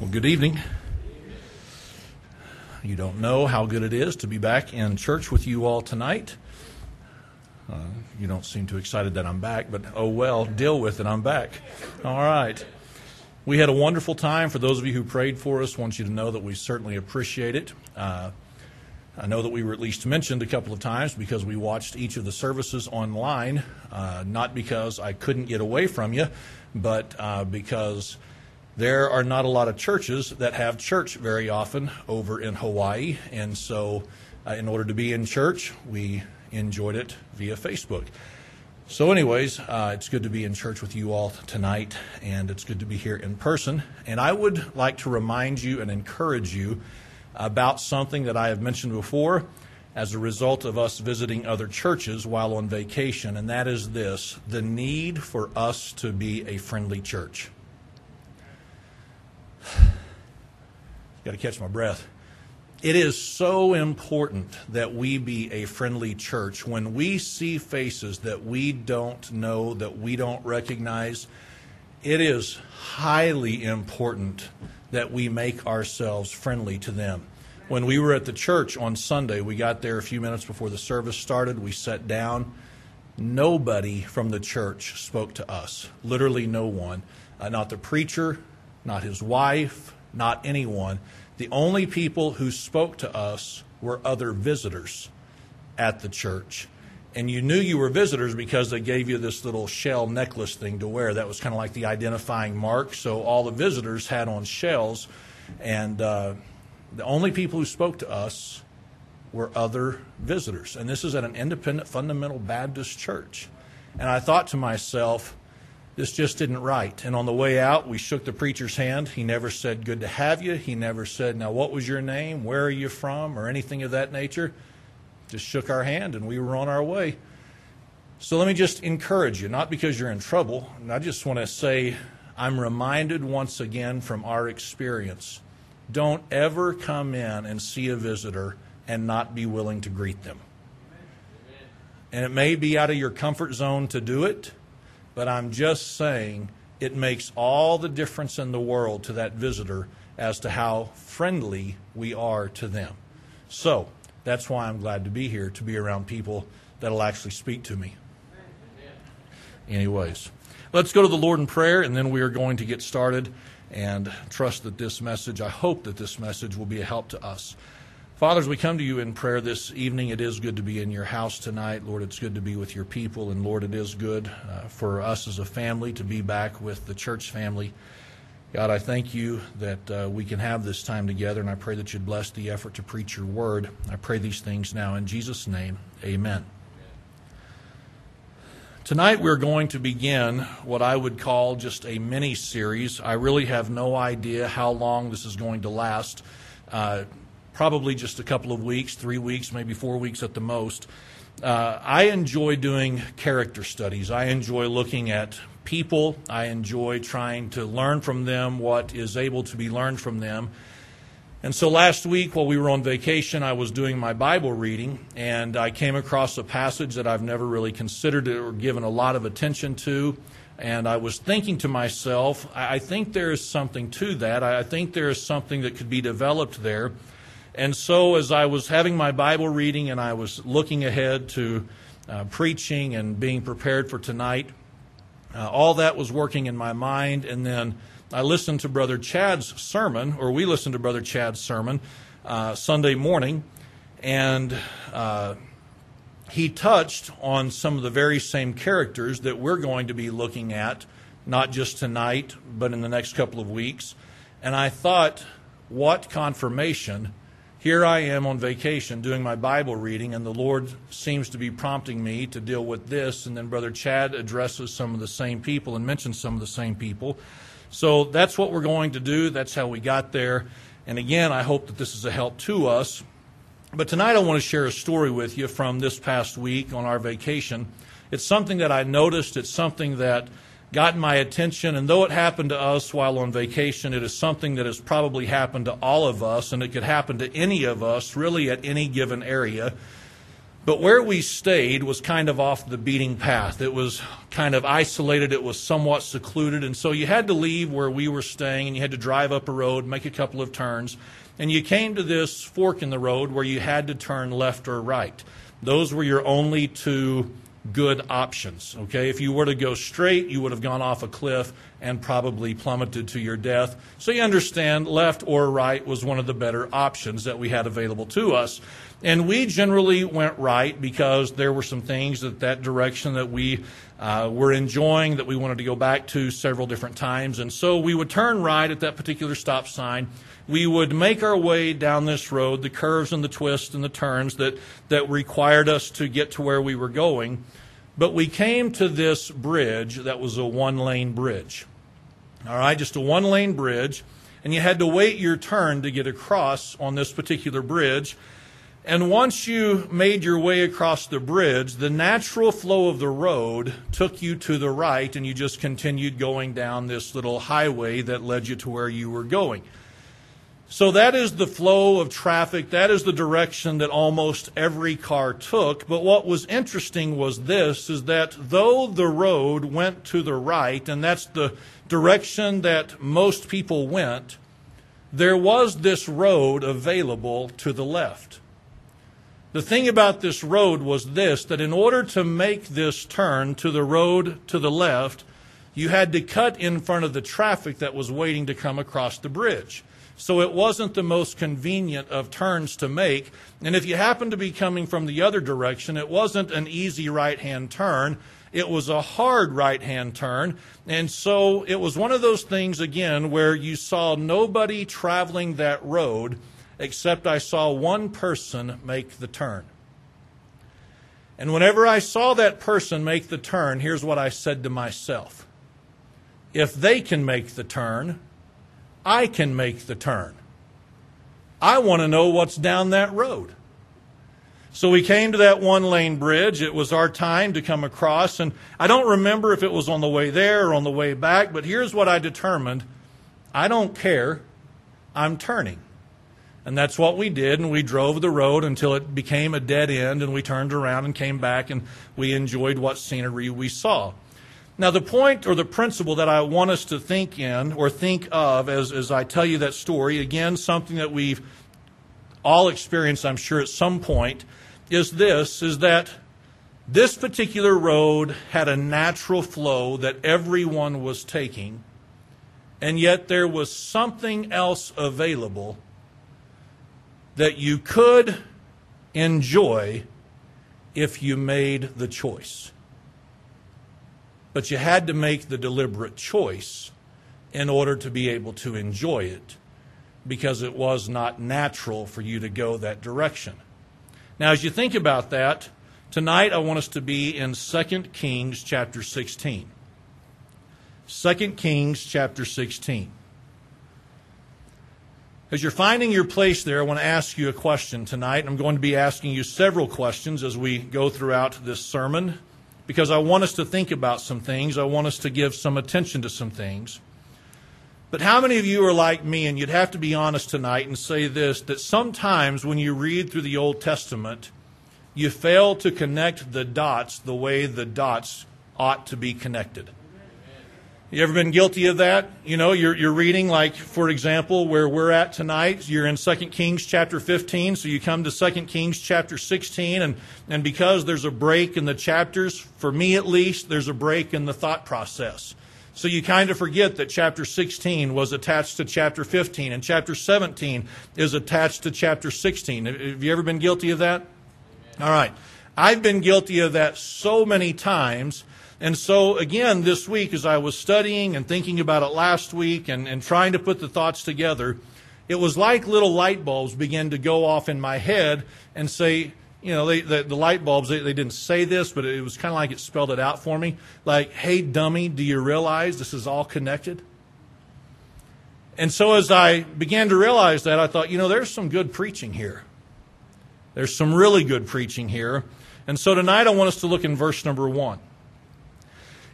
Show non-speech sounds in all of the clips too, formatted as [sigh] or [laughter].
Well, good evening. You don't know how good it is to be back in church with you all tonight. Uh, you don't seem too excited that I'm back, but oh well, deal with it. I'm back. All right. We had a wonderful time. For those of you who prayed for us, want you to know that we certainly appreciate it. Uh, I know that we were at least mentioned a couple of times because we watched each of the services online, uh, not because I couldn't get away from you, but uh, because there are not a lot of churches that have church very often over in Hawaii. And so, uh, in order to be in church, we enjoyed it via Facebook. So, anyways, uh, it's good to be in church with you all tonight, and it's good to be here in person. And I would like to remind you and encourage you about something that I have mentioned before as a result of us visiting other churches while on vacation, and that is this the need for us to be a friendly church. [sighs] Got to catch my breath. It is so important that we be a friendly church. When we see faces that we don't know, that we don't recognize, it is highly important that we make ourselves friendly to them. When we were at the church on Sunday, we got there a few minutes before the service started. We sat down. Nobody from the church spoke to us. Literally, no one. Uh, not the preacher, not his wife, not anyone. The only people who spoke to us were other visitors at the church. And you knew you were visitors because they gave you this little shell necklace thing to wear. That was kind of like the identifying mark. So all the visitors had on shells. And uh, the only people who spoke to us were other visitors. And this is at an independent fundamental Baptist church. And I thought to myself, this just didn't right. And on the way out, we shook the preacher's hand. He never said, Good to have you. He never said, Now, what was your name? Where are you from? or anything of that nature. Just shook our hand and we were on our way. So let me just encourage you, not because you're in trouble. And I just want to say, I'm reminded once again from our experience don't ever come in and see a visitor and not be willing to greet them. And it may be out of your comfort zone to do it but I'm just saying it makes all the difference in the world to that visitor as to how friendly we are to them. So that's why I'm glad to be here, to be around people that'll actually speak to me. Anyways, let's go to the Lord in prayer, and then we are going to get started and trust that this message, I hope that this message will be a help to us. Father, as we come to you in prayer this evening, it is good to be in your house tonight. Lord, it's good to be with your people. And Lord, it is good uh, for us as a family to be back with the church family. God, I thank you that uh, we can have this time together, and I pray that you'd bless the effort to preach your word. I pray these things now in Jesus' name. Amen. Tonight we're going to begin what I would call just a mini series. I really have no idea how long this is going to last. Uh, probably just a couple of weeks, three weeks, maybe four weeks at the most. Uh, I enjoy doing character studies. I enjoy looking at people. I enjoy trying to learn from them what is able to be learned from them. And so last week, while we were on vacation, I was doing my Bible reading, and I came across a passage that I've never really considered or given a lot of attention to. And I was thinking to myself, I think there is something to that. I think there is something that could be developed there. And so, as I was having my Bible reading and I was looking ahead to uh, preaching and being prepared for tonight, uh, all that was working in my mind. And then I listened to Brother Chad's sermon, or we listened to Brother Chad's sermon uh, Sunday morning, and uh, he touched on some of the very same characters that we're going to be looking at, not just tonight, but in the next couple of weeks. And I thought, what confirmation here I am on vacation doing my Bible reading, and the Lord seems to be prompting me to deal with this. And then Brother Chad addresses some of the same people and mentions some of the same people. So that's what we're going to do. That's how we got there. And again, I hope that this is a help to us. But tonight I want to share a story with you from this past week on our vacation. It's something that I noticed, it's something that gotten my attention. And though it happened to us while on vacation, it is something that has probably happened to all of us, and it could happen to any of us really at any given area. But where we stayed was kind of off the beating path. It was kind of isolated, it was somewhat secluded, and so you had to leave where we were staying and you had to drive up a road, make a couple of turns, and you came to this fork in the road where you had to turn left or right. Those were your only two good options. Okay, if you were to go straight, you would have gone off a cliff and probably plummeted to your death. So you understand, left or right was one of the better options that we had available to us. And we generally went right because there were some things that that direction that we uh, were enjoying that we wanted to go back to several different times. And so we would turn right at that particular stop sign. We would make our way down this road, the curves and the twists and the turns that, that required us to get to where we were going. But we came to this bridge that was a one lane bridge. All right, just a one lane bridge. And you had to wait your turn to get across on this particular bridge. And once you made your way across the bridge, the natural flow of the road took you to the right, and you just continued going down this little highway that led you to where you were going. So that is the flow of traffic. That is the direction that almost every car took. But what was interesting was this, is that though the road went to the right, and that's the direction that most people went, there was this road available to the left. The thing about this road was this that in order to make this turn to the road to the left, you had to cut in front of the traffic that was waiting to come across the bridge. So it wasn't the most convenient of turns to make. And if you happened to be coming from the other direction, it wasn't an easy right hand turn. It was a hard right hand turn. And so it was one of those things, again, where you saw nobody traveling that road except I saw one person make the turn. And whenever I saw that person make the turn, here's what I said to myself If they can make the turn, I can make the turn. I want to know what's down that road. So we came to that one lane bridge. It was our time to come across. And I don't remember if it was on the way there or on the way back, but here's what I determined I don't care. I'm turning. And that's what we did, and we drove the road until it became a dead end, and we turned around and came back, and we enjoyed what scenery we saw. Now, the point or the principle that I want us to think in or think of as, as I tell you that story, again, something that we've all experienced, I'm sure, at some point, is this is that this particular road had a natural flow that everyone was taking, and yet there was something else available that you could enjoy if you made the choice. But you had to make the deliberate choice in order to be able to enjoy it because it was not natural for you to go that direction. Now, as you think about that, tonight I want us to be in 2 Kings chapter 16. 2 Kings chapter 16. As you're finding your place there, I want to ask you a question tonight. I'm going to be asking you several questions as we go throughout this sermon because I want us to think about some things. I want us to give some attention to some things. But how many of you are like me, and you'd have to be honest tonight and say this that sometimes when you read through the Old Testament, you fail to connect the dots the way the dots ought to be connected? You ever been guilty of that? You know, you're, you're reading, like, for example, where we're at tonight, you're in 2 Kings chapter 15, so you come to 2 Kings chapter 16, and, and because there's a break in the chapters, for me at least, there's a break in the thought process. So you kind of forget that chapter 16 was attached to chapter 15, and chapter 17 is attached to chapter 16. Have you ever been guilty of that? All right. I've been guilty of that so many times and so, again, this week, as I was studying and thinking about it last week and, and trying to put the thoughts together, it was like little light bulbs began to go off in my head and say, you know, they, the, the light bulbs, they, they didn't say this, but it was kind of like it spelled it out for me. Like, hey, dummy, do you realize this is all connected? And so as I began to realize that, I thought, you know, there's some good preaching here. There's some really good preaching here. And so tonight I want us to look in verse number one.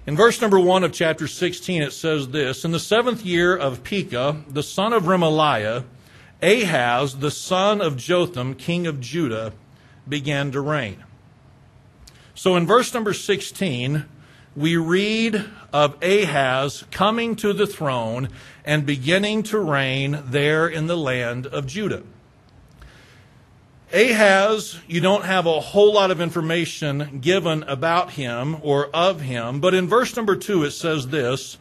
In verse number 1 of chapter 16, it says this In the seventh year of Pekah, the son of Remaliah, Ahaz, the son of Jotham, king of Judah, began to reign. So in verse number 16, we read of Ahaz coming to the throne and beginning to reign there in the land of Judah. Ahaz, you don't have a whole lot of information given about him or of him, but in verse number 2 it says this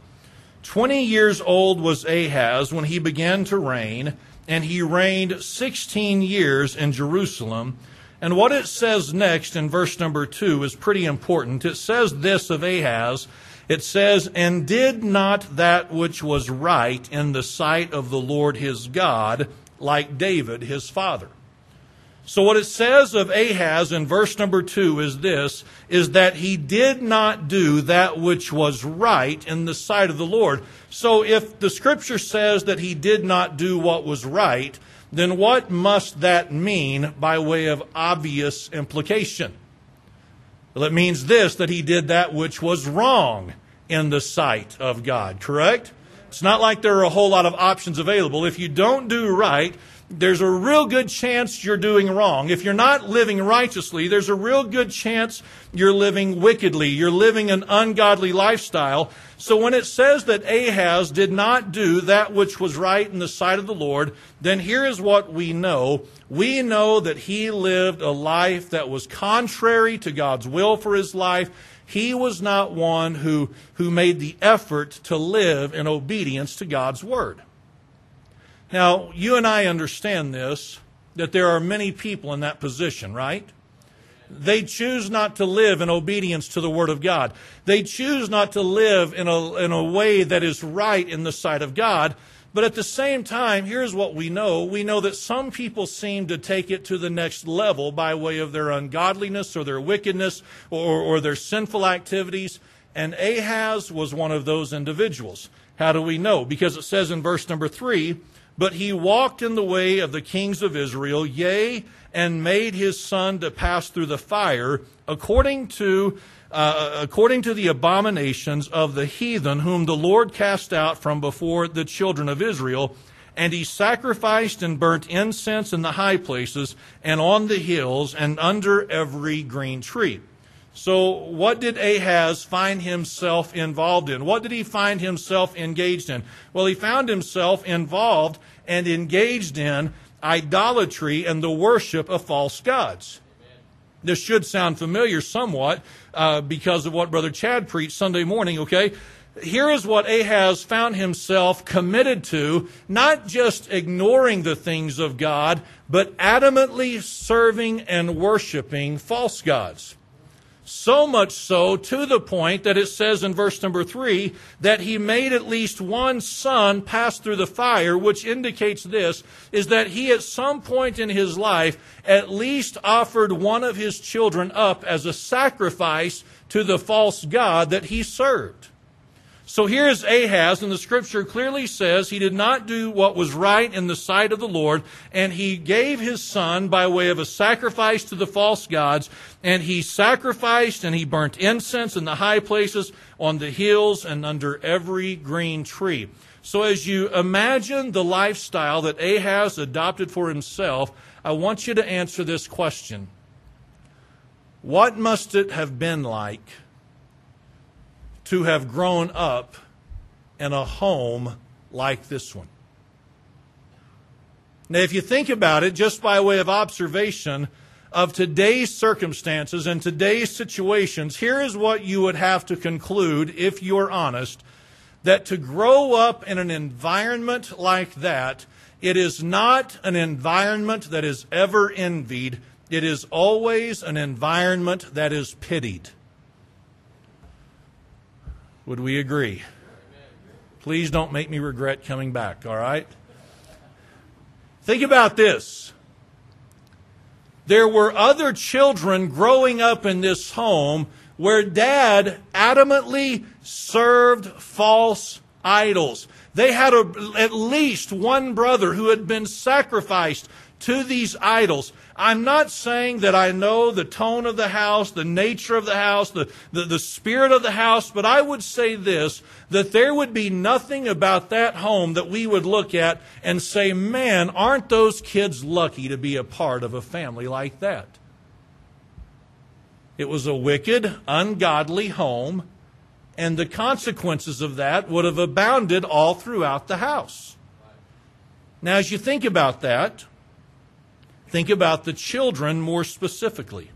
20 years old was Ahaz when he began to reign, and he reigned 16 years in Jerusalem. And what it says next in verse number 2 is pretty important. It says this of Ahaz it says, And did not that which was right in the sight of the Lord his God, like David his father. So what it says of Ahaz in verse number two is this, is that he did not do that which was right in the sight of the Lord. So if the scripture says that he did not do what was right, then what must that mean by way of obvious implication? Well, it means this, that he did that which was wrong in the sight of God, correct? It's not like there are a whole lot of options available. If you don't do right, there's a real good chance you're doing wrong. If you're not living righteously, there's a real good chance you're living wickedly. You're living an ungodly lifestyle. So when it says that Ahaz did not do that which was right in the sight of the Lord, then here is what we know. We know that he lived a life that was contrary to God's will for his life. He was not one who, who made the effort to live in obedience to God's word. Now, you and I understand this, that there are many people in that position, right? They choose not to live in obedience to the Word of God. They choose not to live in a, in a way that is right in the sight of God. But at the same time, here's what we know. We know that some people seem to take it to the next level by way of their ungodliness or their wickedness or, or their sinful activities. And Ahaz was one of those individuals. How do we know? Because it says in verse number three, but he walked in the way of the kings of Israel, yea, and made his son to pass through the fire, according to uh, according to the abominations of the heathen whom the Lord cast out from before the children of Israel. And he sacrificed and burnt incense in the high places and on the hills and under every green tree. So, what did Ahaz find himself involved in? What did he find himself engaged in? Well, he found himself involved and engaged in idolatry and the worship of false gods. This should sound familiar somewhat uh, because of what Brother Chad preached Sunday morning, okay? Here is what Ahaz found himself committed to, not just ignoring the things of God, but adamantly serving and worshiping false gods. So much so to the point that it says in verse number three that he made at least one son pass through the fire, which indicates this is that he at some point in his life at least offered one of his children up as a sacrifice to the false God that he served. So here's Ahaz, and the scripture clearly says he did not do what was right in the sight of the Lord, and he gave his son by way of a sacrifice to the false gods, and he sacrificed and he burnt incense in the high places, on the hills, and under every green tree. So as you imagine the lifestyle that Ahaz adopted for himself, I want you to answer this question. What must it have been like to have grown up in a home like this one. Now, if you think about it, just by way of observation of today's circumstances and today's situations, here is what you would have to conclude, if you're honest, that to grow up in an environment like that, it is not an environment that is ever envied. It is always an environment that is pitied. Would we agree? Please don't make me regret coming back, all right? Think about this. There were other children growing up in this home where dad adamantly served false idols. They had a, at least one brother who had been sacrificed to these idols. I'm not saying that I know the tone of the house, the nature of the house, the, the, the, spirit of the house, but I would say this that there would be nothing about that home that we would look at and say, man, aren't those kids lucky to be a part of a family like that? It was a wicked, ungodly home, and the consequences of that would have abounded all throughout the house. Now, as you think about that, think about the children more specifically.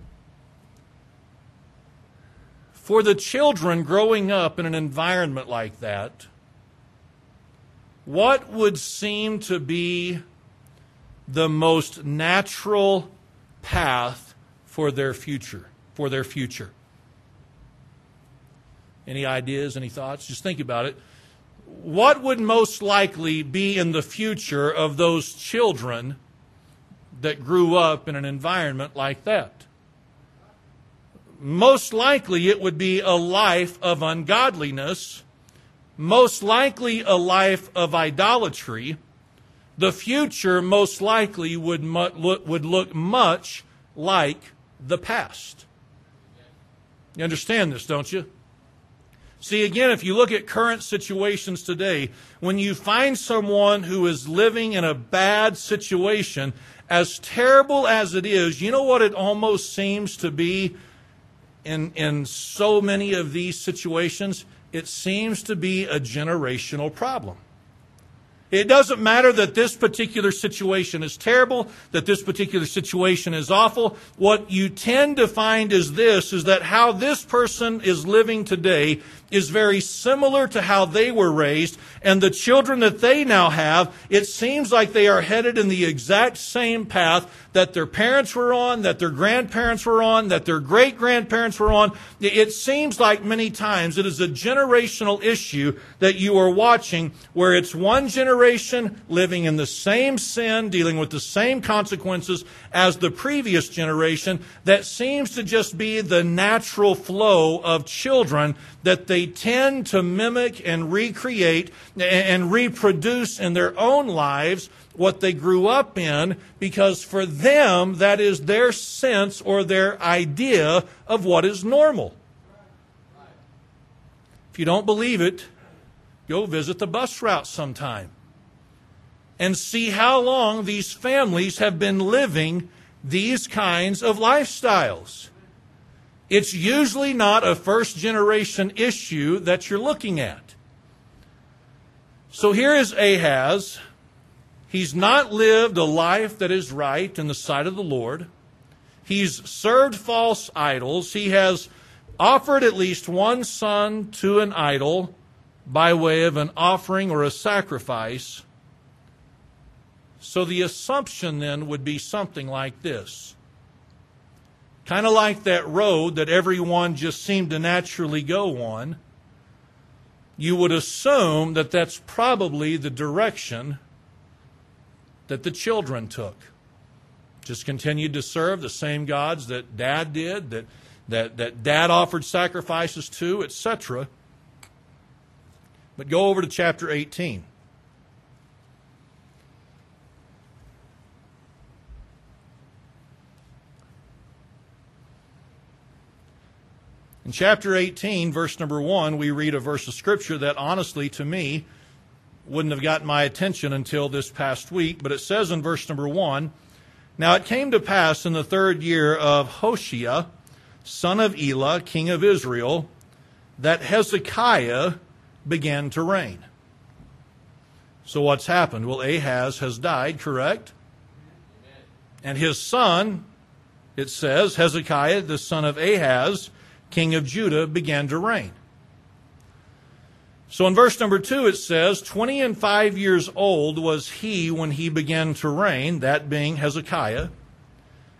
For the children growing up in an environment like that, what would seem to be the most natural path for their future? For their future. Any ideas, any thoughts? Just think about it. What would most likely be in the future of those children that grew up in an environment like that? most likely it would be a life of ungodliness, most likely a life of idolatry. The future most likely would, would look much like the past. You understand this, don't you? See, again, if you look at current situations today, when you find someone who is living in a bad situation, as terrible as it is, you know what it almost seems to be? in, in so many of these situations, it seems to be a generational problem. It doesn't matter that this particular situation is terrible, that this particular situation is awful. What you tend to find is this, is that how this person is living today is very similar to how they were raised, and the children that they now have, it seems like they are headed in the exact same path that their parents were on, that their grandparents were on, that their great grandparents were on. It seems like many times it is a generational issue that you are watching where it's one generation living in the same sin, dealing with the same consequences as the previous generation that seems to just be the natural flow of children that they tend to mimic and recreate and reproduce in their own lives what they grew up in because for them that is their sense or their idea of what is normal. If you don't believe it, go visit the bus route sometime and see how long these families have been living these kinds of lifestyles. It's usually not a first generation issue that you're looking at. So here is Ahaz. He's not lived a life that is right in the sight of the Lord. He's served false idols. He has offered at least one son to an idol by way of an offering or a sacrifice. So the assumption then would be something like this Kind of like that road that everyone just seemed to naturally go on. You would assume that that's probably the direction that the children took. Just continued to serve the same gods that dad did, that, that, that dad offered sacrifices to, etc. But go over to chapter 18. In chapter 18, verse number 1, we read a verse of scripture that honestly, to me, wouldn't have gotten my attention until this past week, but it says in verse number 1 Now it came to pass in the third year of Hoshea, son of Elah, king of Israel, that Hezekiah began to reign. So what's happened? Well, Ahaz has died, correct? And his son, it says, Hezekiah, the son of Ahaz, king of Judah, began to reign. So in verse number two, it says, 20 and 5 years old was he when he began to reign, that being Hezekiah.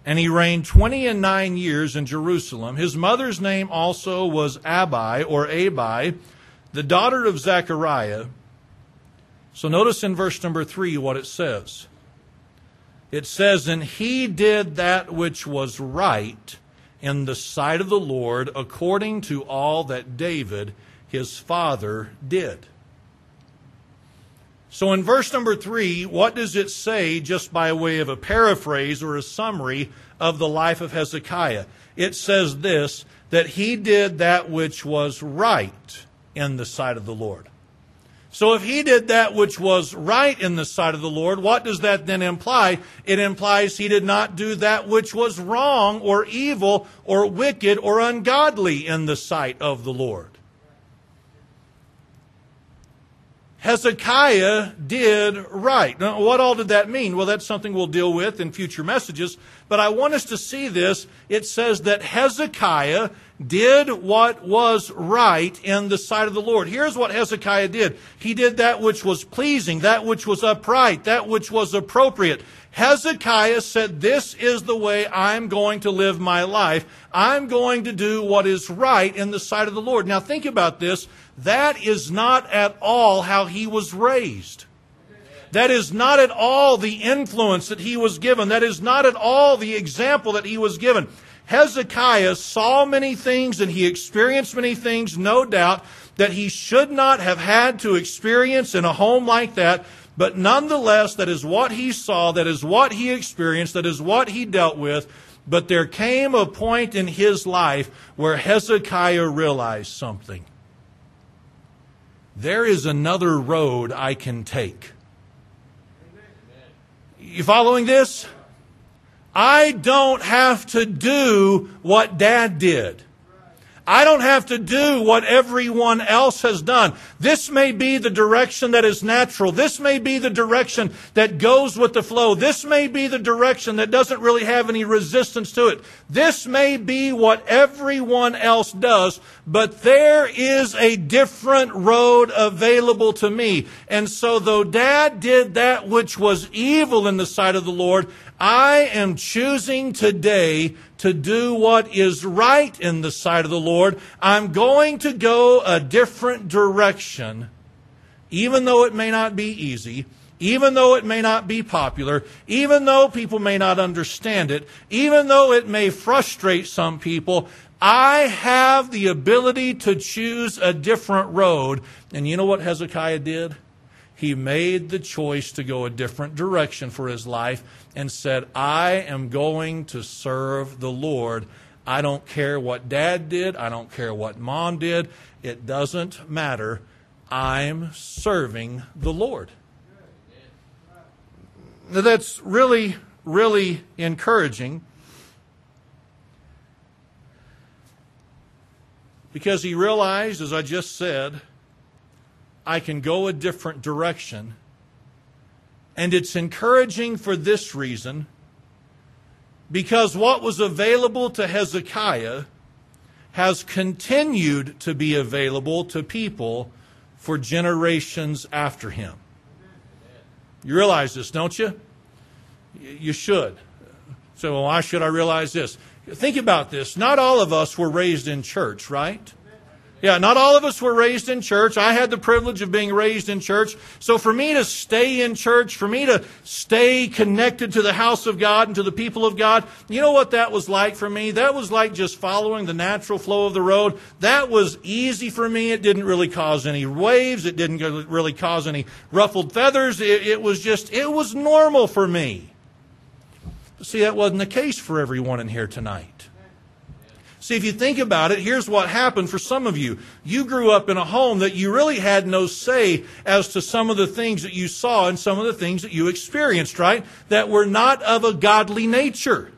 And he reigned 20 and 9 years in Jerusalem. His mother's name also was Abi, or Abi, the daughter of Zechariah. So notice in verse number 3 what it says. It says, And he did that which was right in the sight of the Lord according to all that David his father did. So in verse number three, what does it say, just by way of a paraphrase or a summary of the life of Hezekiah? It says this that he did that which was right in the sight of the Lord. So if he did that which was right in the sight of the Lord, what does that then imply? It implies he did not do that which was wrong or evil or wicked or ungodly in the sight of the Lord. Hezekiah did right. Now, what all did that mean? Well, that's something we'll deal with in future messages. But I want us to see this. It says that Hezekiah did what was right in the sight of the Lord. Here's what Hezekiah did. He did that which was pleasing, that which was upright, that which was appropriate. Hezekiah said, This is the way I'm going to live my life. I'm going to do what is right in the sight of the Lord. Now think about this. That is not at all how he was raised. That is not at all the influence that he was given. That is not at all the example that he was given. Hezekiah saw many things and he experienced many things, no doubt, that he should not have had to experience in a home like that. But nonetheless, that is what he saw, that is what he experienced, that is what he dealt with. But there came a point in his life where Hezekiah realized something. There is another road I can take. You following this? I don't have to do what dad did. I don't have to do what everyone else has done. This may be the direction that is natural. This may be the direction that goes with the flow. This may be the direction that doesn't really have any resistance to it. This may be what everyone else does, but there is a different road available to me. And so though dad did that which was evil in the sight of the Lord, I am choosing today to do what is right in the sight of the Lord. I'm going to go a different direction, even though it may not be easy, even though it may not be popular, even though people may not understand it, even though it may frustrate some people. I have the ability to choose a different road. And you know what Hezekiah did? He made the choice to go a different direction for his life and said, I am going to serve the Lord. I don't care what dad did. I don't care what mom did. It doesn't matter. I'm serving the Lord. Now, that's really, really encouraging because he realized, as I just said, I can go a different direction and it's encouraging for this reason because what was available to Hezekiah has continued to be available to people for generations after him. You realize this, don't you? You should. So, why should I realize this? Think about this. Not all of us were raised in church, right? Yeah, not all of us were raised in church. I had the privilege of being raised in church. So for me to stay in church, for me to stay connected to the house of God and to the people of God, you know what that was like for me? That was like just following the natural flow of the road. That was easy for me. It didn't really cause any waves. It didn't really cause any ruffled feathers. It, it was just, it was normal for me. See, that wasn't the case for everyone in here tonight. See, if you think about it, here's what happened for some of you. You grew up in a home that you really had no say as to some of the things that you saw and some of the things that you experienced, right? That were not of a godly nature.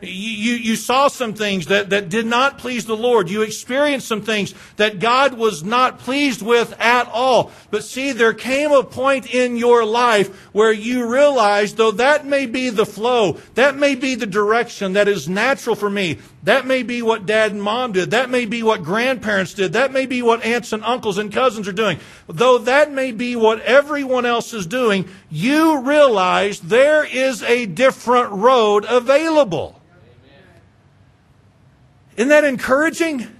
You, you, saw some things that, that did not please the Lord. You experienced some things that God was not pleased with at all. But see, there came a point in your life where you realized, though that may be the flow, that may be the direction that is natural for me, that may be what dad and mom did, that may be what grandparents did, that may be what aunts and uncles and cousins are doing, though that may be what everyone else is doing, you realize there is a different road available. Isn't that encouraging?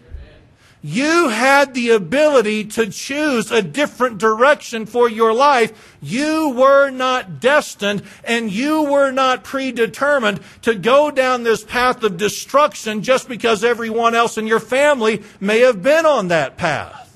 You had the ability to choose a different direction for your life. You were not destined and you were not predetermined to go down this path of destruction just because everyone else in your family may have been on that path.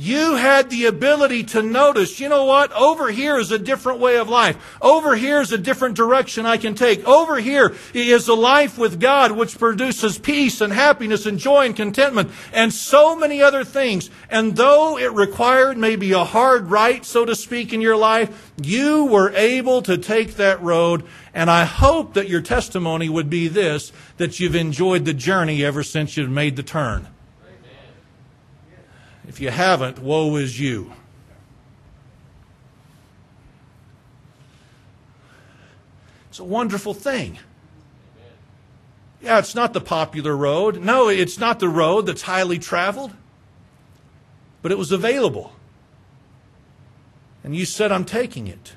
You had the ability to notice, you know what? Over here is a different way of life. Over here is a different direction I can take. Over here is a life with God which produces peace and happiness and joy and contentment and so many other things. And though it required maybe a hard right, so to speak, in your life, you were able to take that road. And I hope that your testimony would be this, that you've enjoyed the journey ever since you've made the turn. If you haven't, woe is you. It's a wonderful thing. Yeah, it's not the popular road. No, it's not the road that's highly traveled. But it was available. And you said, I'm taking it.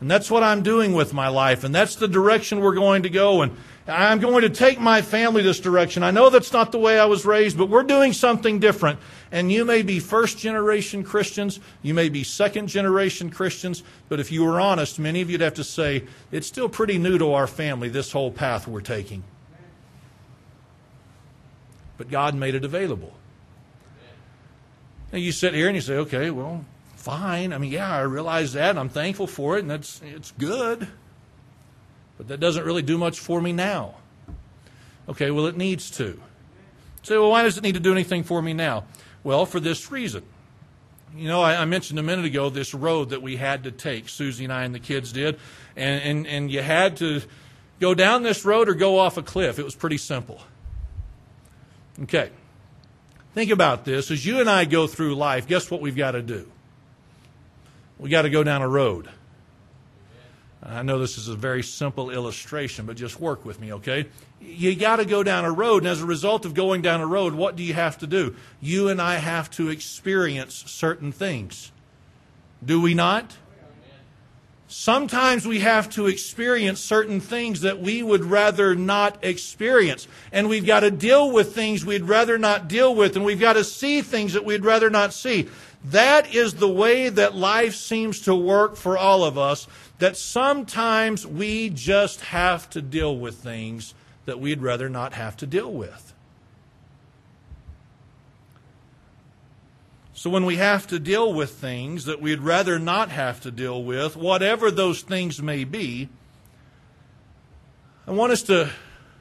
And that's what I'm doing with my life. And that's the direction we're going to go. And I'm going to take my family this direction. I know that's not the way I was raised, but we're doing something different. And you may be first generation Christians, you may be second generation Christians, but if you were honest, many of you'd have to say, it's still pretty new to our family, this whole path we're taking. But God made it available. And you sit here and you say, okay, well, fine. I mean, yeah, I realize that, and I'm thankful for it, and that's it's good. But that doesn't really do much for me now. Okay, well, it needs to. Say, well, why does it need to do anything for me now? Well, for this reason. You know, I, I, mentioned a minute ago this road that we had to take, Susie and I and the kids did, and, and, and you had to go down this road or go off a cliff. It was pretty simple. Okay. Think about this. As you and I go through life, guess what we've got to do? We've got to go down a road. I know this is a very simple illustration, but just work with me, okay? You got to go down a road, and as a result of going down a road, what do you have to do? You and I have to experience certain things. Do we not? Sometimes we have to experience certain things that we would rather not experience. And we've got to deal with things we'd rather not deal with. And we've got to see things that we'd rather not see. That is the way that life seems to work for all of us that sometimes we just have to deal with things that we'd rather not have to deal with. So, when we have to deal with things that we'd rather not have to deal with, whatever those things may be, I want us to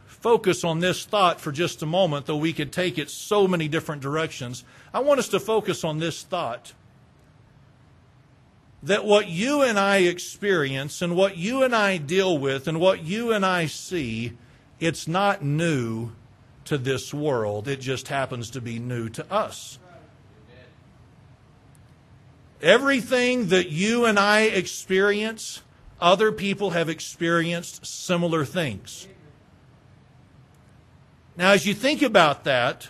focus on this thought for just a moment, though we could take it so many different directions. I want us to focus on this thought that what you and I experience and what you and I deal with and what you and I see, it's not new to this world. It just happens to be new to us. Everything that you and I experience, other people have experienced similar things. Now, as you think about that,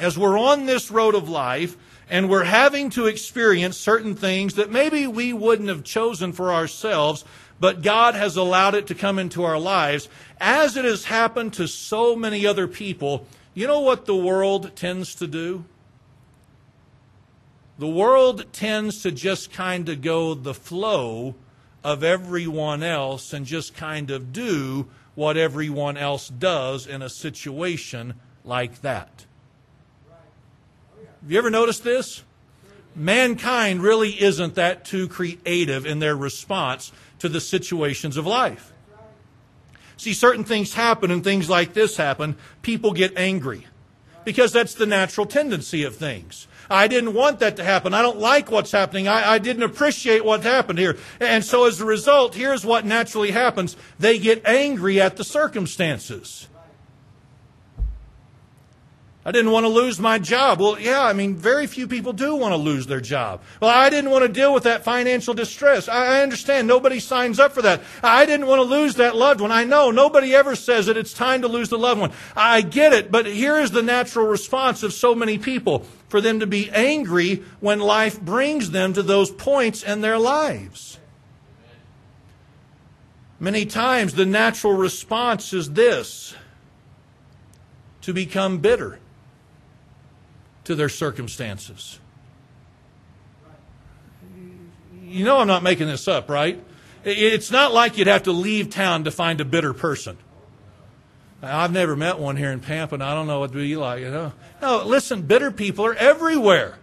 as we're on this road of life, and we're having to experience certain things that maybe we wouldn't have chosen for ourselves, but God has allowed it to come into our lives, as it has happened to so many other people. You know what the world tends to do? The world tends to just kind of go the flow of everyone else and just kind of do what everyone else does in a situation like that. Have you ever noticed this? Mankind really isn't that too creative in their response to the situations of life. See, certain things happen and things like this happen. People get angry because that's the natural tendency of things. I didn't want that to happen. I don't like what's happening. I, I, didn't appreciate what happened here. And so as a result, here's what naturally happens. They get angry at the circumstances. I didn't want to lose my job. Well, yeah, I mean, very few people do want to lose their job. Well, I didn't want to deal with that financial distress. I understand. Nobody signs up for that. I didn't want to lose that loved one. I know. Nobody ever says that it's time to lose the loved one. I get it, but here is the natural response of so many people for them to be angry when life brings them to those points in their lives. Many times the natural response is this to become bitter to their circumstances. You know, I'm not making this up, right? It's not like you'd have to leave town to find a bitter person. I've never met one here in Pampa, and I don't know what it'd be like. You know? No, listen, bitter people are everywhere.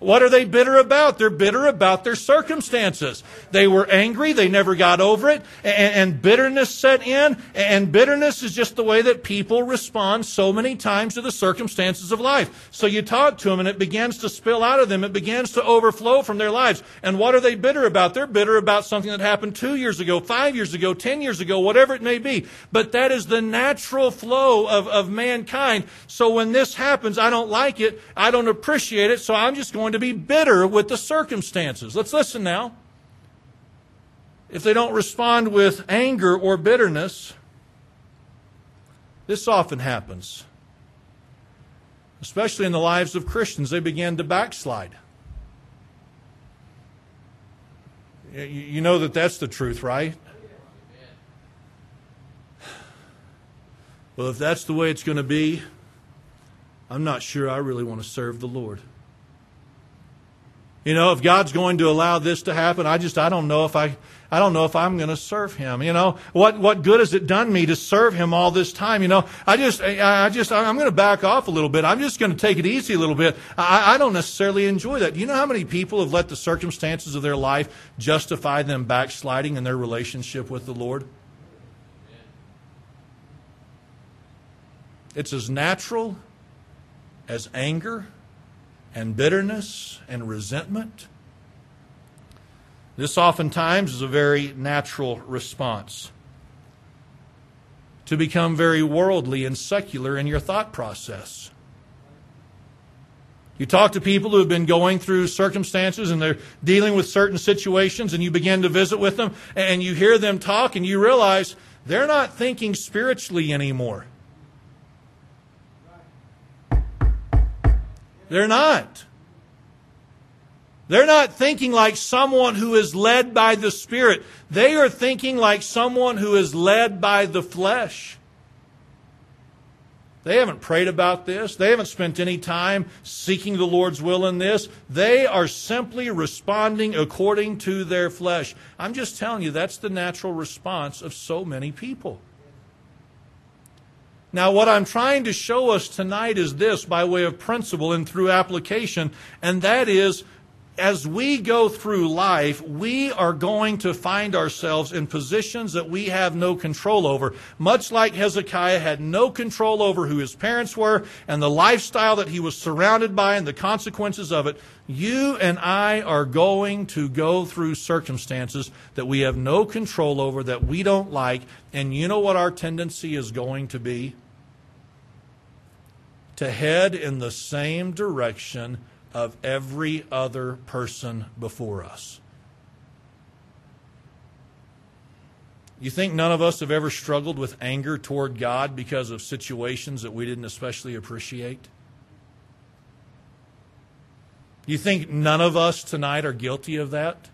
What are they bitter about? They're bitter about their circumstances. They were angry. They never got over it. And, and, bitterness set in. And bitterness is just the way that people respond so many times to the circumstances of life. So you talk to them and it begins to spill out of them. It begins to overflow from their lives. And what are they bitter about? They're bitter about something that happened two years ago, five years ago, ten years ago, whatever it may be. But that is the natural flow of, of mankind. So when this happens, I don't like it. I don't appreciate it. So I'm just going going to be bitter with the circumstances. Let's listen now. If they don't respond with anger or bitterness, this often happens. Especially in the lives of Christians, they begin to backslide. You know that that's the truth, right? Well, if that's the way it's going to be, I'm not sure I really want to serve the Lord. You know, if God's going to allow this to happen, I just I don't know if I I don't know if I'm going to serve him. You know, what what good has it done me to serve him all this time? You know, I just I just I'm going to back off a little bit. I'm just going to take it easy a little bit. I, I don't necessarily enjoy that. You know how many people have let the circumstances of their life justify them backsliding in their relationship with the Lord? It's as natural as anger and bitterness and resentment. This oftentimes is a very natural response. To become very worldly and secular in your thought process. You talk to people who have been going through circumstances and they're dealing with certain situations, and you begin to visit with them, and you hear them talk, and you realize they're not thinking spiritually anymore. They're not. They're not thinking like someone who is led by the Spirit. They are thinking like someone who is led by the flesh. They haven't prayed about this. They haven't spent any time seeking the Lord's will in this. They are simply responding according to their flesh. I'm just telling you, that's the natural response of so many people. Now, what I'm trying to show us tonight is this by way of principle and through application, and that is as we go through life, we are going to find ourselves in positions that we have no control over. Much like Hezekiah had no control over who his parents were and the lifestyle that he was surrounded by and the consequences of it, you and I are going to go through circumstances that we have no control over, that we don't like, and you know what our tendency is going to be? To head in the same direction of every other person before us. You think none of us have ever struggled with anger toward God because of situations that we didn't especially appreciate? You think none of us tonight are guilty of that?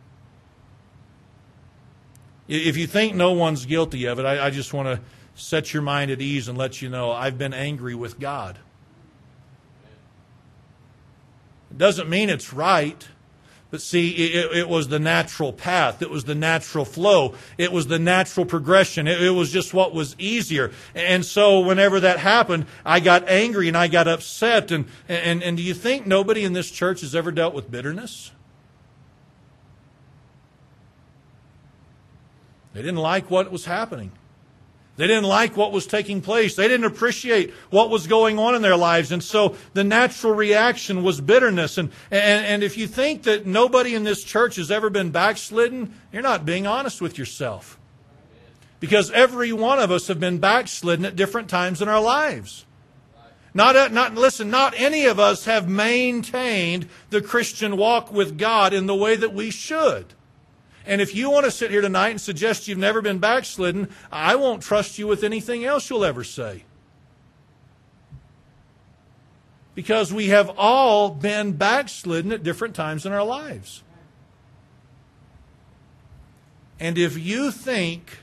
If you think no one's guilty of it, I, I just want to set your mind at ease and let you know I've been angry with God. Doesn't mean it's right. But see, it, it, was the natural path. It was the natural flow. It was the natural progression. It, it, was just what was easier. And so whenever that happened, I got angry and I got upset. And, and, and do you think nobody in this church has ever dealt with bitterness? They didn't like what was happening. They didn't like what was taking place. They didn't appreciate what was going on in their lives. And so the natural reaction was bitterness. And, and, and if you think that nobody in this church has ever been backslidden, you're not being honest with yourself. Because every one of us have been backslidden at different times in our lives. Not, uh, not, listen, not any of us have maintained the Christian walk with God in the way that we should. And if you want to sit here tonight and suggest you've never been backslidden, I won't trust you with anything else you'll ever say. Because we have all been backslidden at different times in our lives. And if you think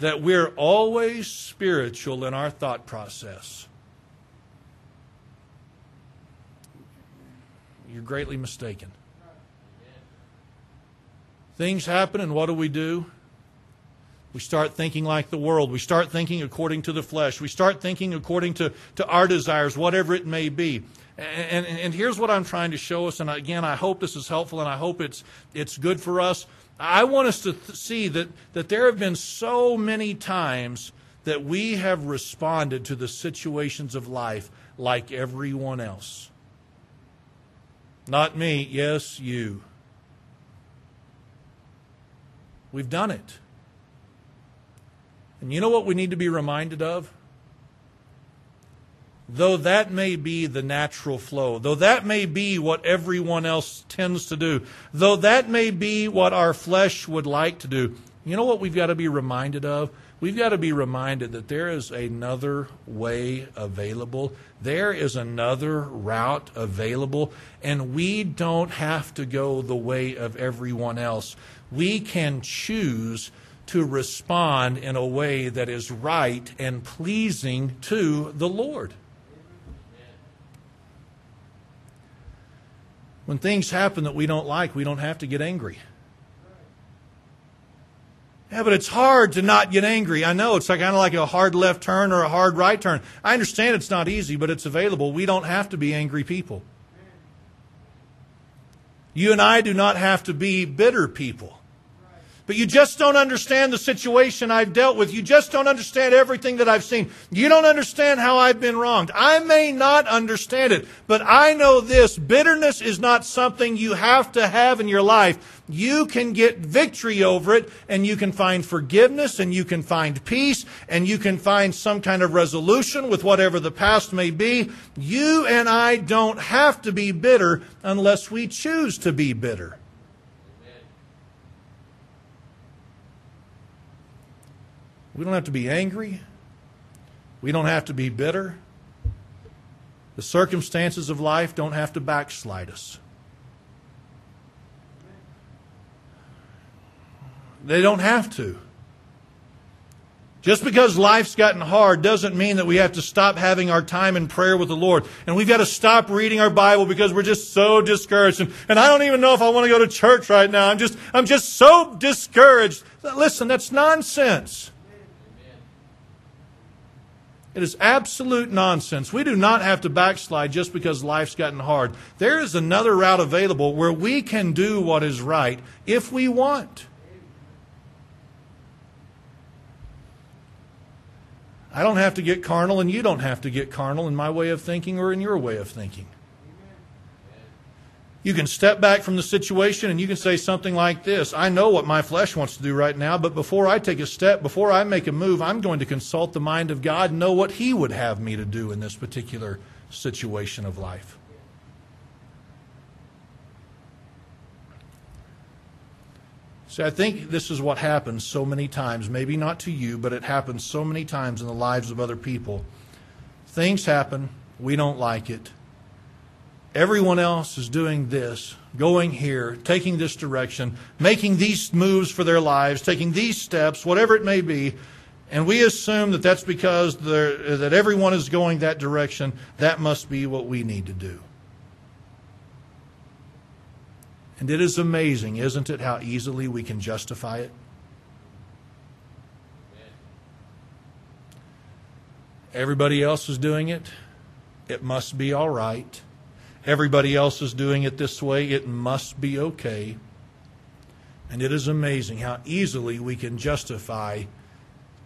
that we're always spiritual in our thought process, you're greatly mistaken. Things happen, and what do we do? We start thinking like the world. We start thinking according to the flesh. We start thinking according to, to our desires, whatever it may be. And, and, and here's what I'm trying to show us, and again, I hope this is helpful and I hope it's, it's good for us. I want us to th- see that, that there have been so many times that we have responded to the situations of life like everyone else. Not me, yes, you. We've done it. And you know what we need to be reminded of? Though that may be the natural flow, though that may be what everyone else tends to do, though that may be what our flesh would like to do, you know what we've got to be reminded of? We've got to be reminded that there is another way available. There is another route available, and we don't have to go the way of everyone else. We can choose to respond in a way that is right and pleasing to the Lord. When things happen that we don't like, we don't have to get angry. Yeah, but it's hard to not get angry. I know it's kind of like a hard left turn or a hard right turn. I understand it's not easy, but it's available. We don't have to be angry people. You and I do not have to be bitter people. But you just don't understand the situation I've dealt with. You just don't understand everything that I've seen. You don't understand how I've been wronged. I may not understand it, but I know this. Bitterness is not something you have to have in your life. You can get victory over it and you can find forgiveness and you can find peace and you can find some kind of resolution with whatever the past may be. You and I don't have to be bitter unless we choose to be bitter. We don't have to be angry. We don't have to be bitter. The circumstances of life don't have to backslide us. They don't have to. Just because life's gotten hard doesn't mean that we have to stop having our time in prayer with the Lord. And we've got to stop reading our Bible because we're just so discouraged. And, and I don't even know if I want to go to church right now. I'm just, I'm just so discouraged. Listen, that's nonsense. It is absolute nonsense. We do not have to backslide just because life's gotten hard. There is another route available where we can do what is right if we want. I don't have to get carnal, and you don't have to get carnal in my way of thinking or in your way of thinking. You can step back from the situation and you can say something like this I know what my flesh wants to do right now, but before I take a step, before I make a move, I'm going to consult the mind of God and know what He would have me to do in this particular situation of life. See, I think this is what happens so many times. Maybe not to you, but it happens so many times in the lives of other people. Things happen, we don't like it Everyone else is doing this, going here, taking this direction, making these moves for their lives, taking these steps, whatever it may be. And we assume that that's because that everyone is going that direction. That must be what we need to do. And it is amazing, isn't it, how easily we can justify it? Everybody else is doing it. It must be all right everybody else is doing it this way, it must be okay. And it is amazing how easily we can justify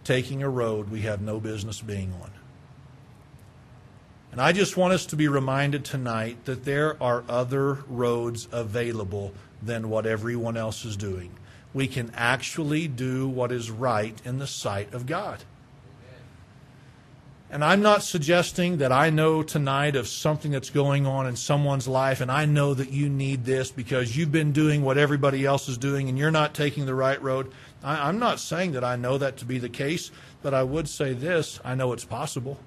taking a road we have no business being on. And I just want us to be reminded tonight that there are other roads available than what everyone else is doing. We can actually do what is right in the sight of God. And I'm not suggesting that I know tonight of something that's going on in someone's life and I know that you need this because you've been doing what everybody else is doing and you're not taking the right road. I, am not saying that I know that to be the case, but I would say this I know it's possible.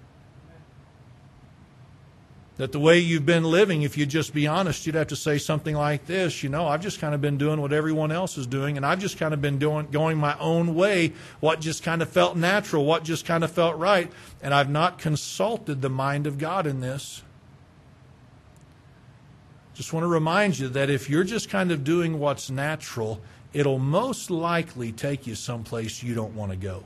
That the way you've been living, if you'd just be honest, you'd have to say something like this You know, I've just kind of been doing what everyone else is doing, and I've just kind of been doing, going my own way, what just kind of felt natural, what just kind of felt right, and I've not consulted the mind of God in this. Just want to remind you that if you're just kind of doing what's natural, it'll most likely take you someplace you don't want to go.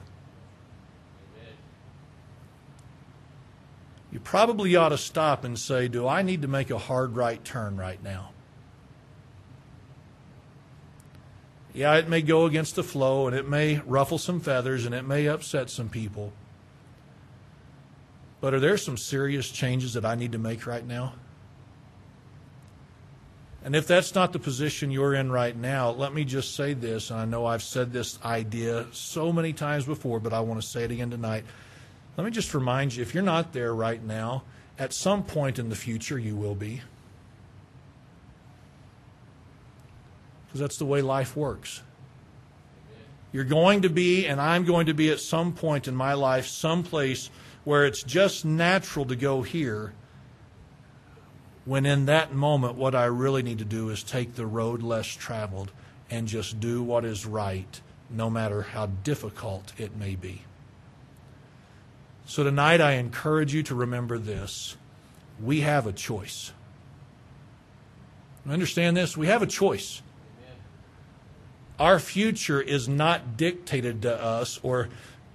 Probably ought to stop and say, Do I need to make a hard right turn right now? Yeah, it may go against the flow and it may ruffle some feathers and it may upset some people. But are there some serious changes that I need to make right now? And if that's not the position you're in right now, let me just say this. And I know I've said this idea so many times before, but I want to say it again tonight. Let me just remind you if you're not there right now, at some point in the future you will be. Because that's the way life works. You're going to be, and I'm going to be at some point in my life, someplace where it's just natural to go here, when in that moment, what I really need to do is take the road less traveled and just do what is right, no matter how difficult it may be. So tonight, I encourage you to remember this we have a choice. Understand this? We have a choice. Our future is not dictated to us or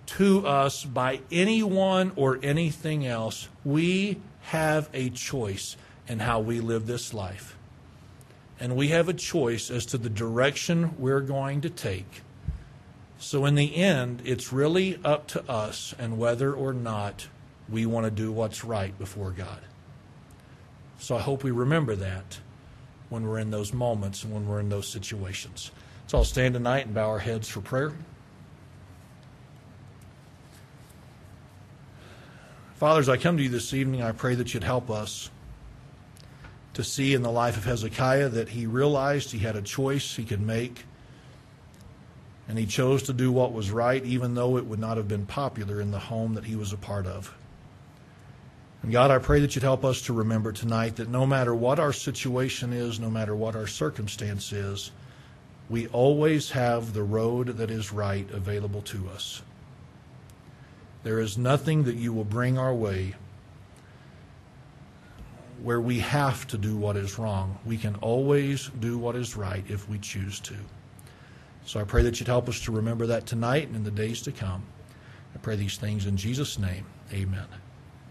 to us by anyone or anything else. We have a choice in how we live this life. And we have a choice as to the direction we're going to take. So, in the end, it's really up to us and whether or not we want to do what's right before God. So, I hope we remember that when we're in those moments and when we're in those situations. So I'll stand tonight and bow our heads for prayer. Father, as I come to you this evening, I pray that you'd help us to see in the life of Hezekiah that he realized he had a choice he could make, and he chose to do what was right, even though it would not have been popular in the home that he was a part of. And God, I pray that you'd help us to remember tonight that no matter what our situation is, no matter what our circumstance is, we always have the road that is right available to us. There is nothing that you will bring our way where we have to do what is wrong. We can always do what is right if we choose to. So I pray that you'd help us to remember that tonight and in the days to come. I pray these things in Jesus' name. Amen.